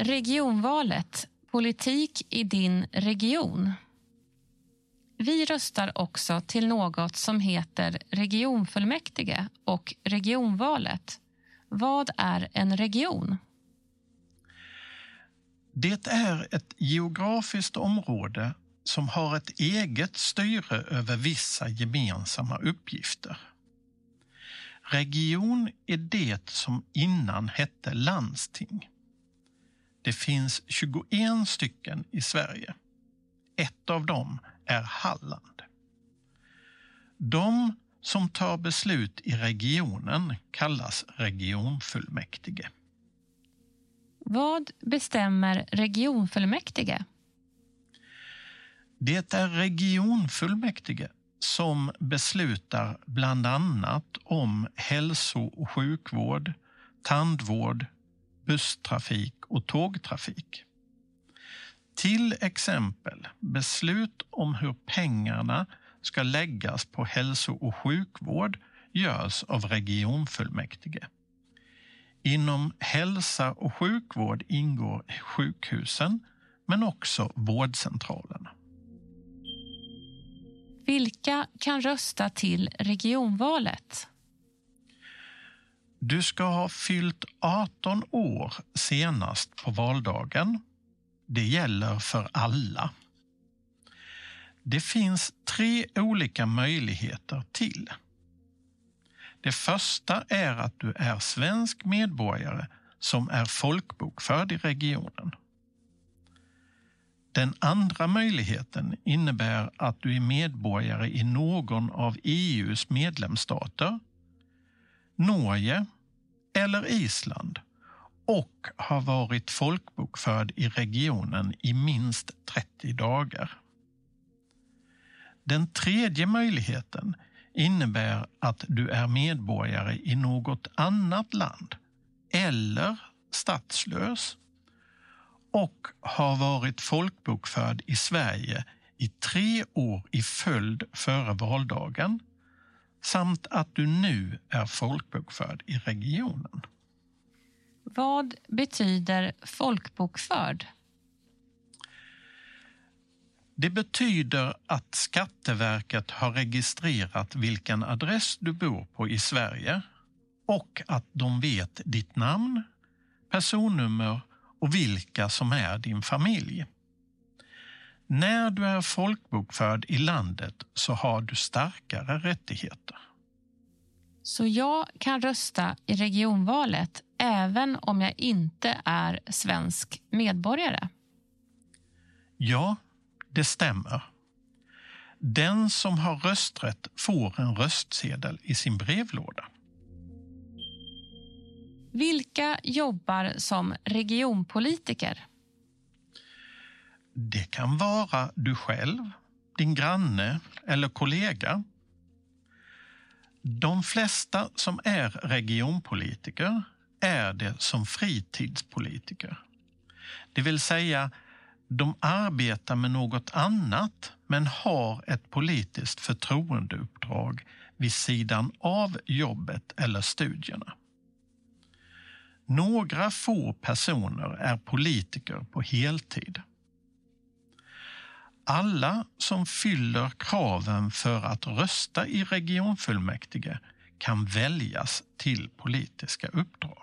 regionvalet Politik i din region. Vi röstar också till något som heter regionfullmäktige och regionvalet. Vad är en region? Det är ett geografiskt område som har ett eget styre över vissa gemensamma uppgifter. Region är det som innan hette landsting. Det finns 21 stycken i Sverige. Ett av dem är Halland. De som tar beslut i regionen kallas regionfullmäktige. Vad bestämmer regionfullmäktige? Det är regionfullmäktige som beslutar bland annat om hälso och sjukvård, tandvård, busstrafik och tågtrafik. Till exempel beslut om hur pengarna ska läggas på hälso och sjukvård görs av regionfullmäktige. Inom hälsa och sjukvård ingår sjukhusen men också vårdcentralerna. Vilka kan rösta till regionvalet? Du ska ha fyllt 18 år senast på valdagen. Det gäller för alla. Det finns tre olika möjligheter till. Det första är att du är svensk medborgare som är folkbokförd i regionen. Den andra möjligheten innebär att du är medborgare i någon av EUs medlemsstater, Norge eller Island och har varit folkbokförd i regionen i minst 30 dagar. Den tredje möjligheten innebär att du är medborgare i något annat land eller statslös och har varit folkbokförd i Sverige i tre år i följd före valdagen samt att du nu är folkbokförd i regionen. Vad betyder folkbokförd? Det betyder att Skatteverket har registrerat vilken adress du bor på i Sverige och att de vet ditt namn, personnummer och vilka som är din familj. När du är folkbokförd i landet så har du starkare rättigheter. Så jag kan rösta i regionvalet även om jag inte är svensk medborgare? Ja, det stämmer. Den som har rösträtt får en röstsedel i sin brevlåda. Vilka jobbar som regionpolitiker? Det kan vara du själv, din granne eller kollega. De flesta som är regionpolitiker är det som fritidspolitiker. Det vill säga, de arbetar med något annat men har ett politiskt förtroendeuppdrag vid sidan av jobbet eller studierna. Några få personer är politiker på heltid. Alla som fyller kraven för att rösta i regionfullmäktige kan väljas till politiska uppdrag.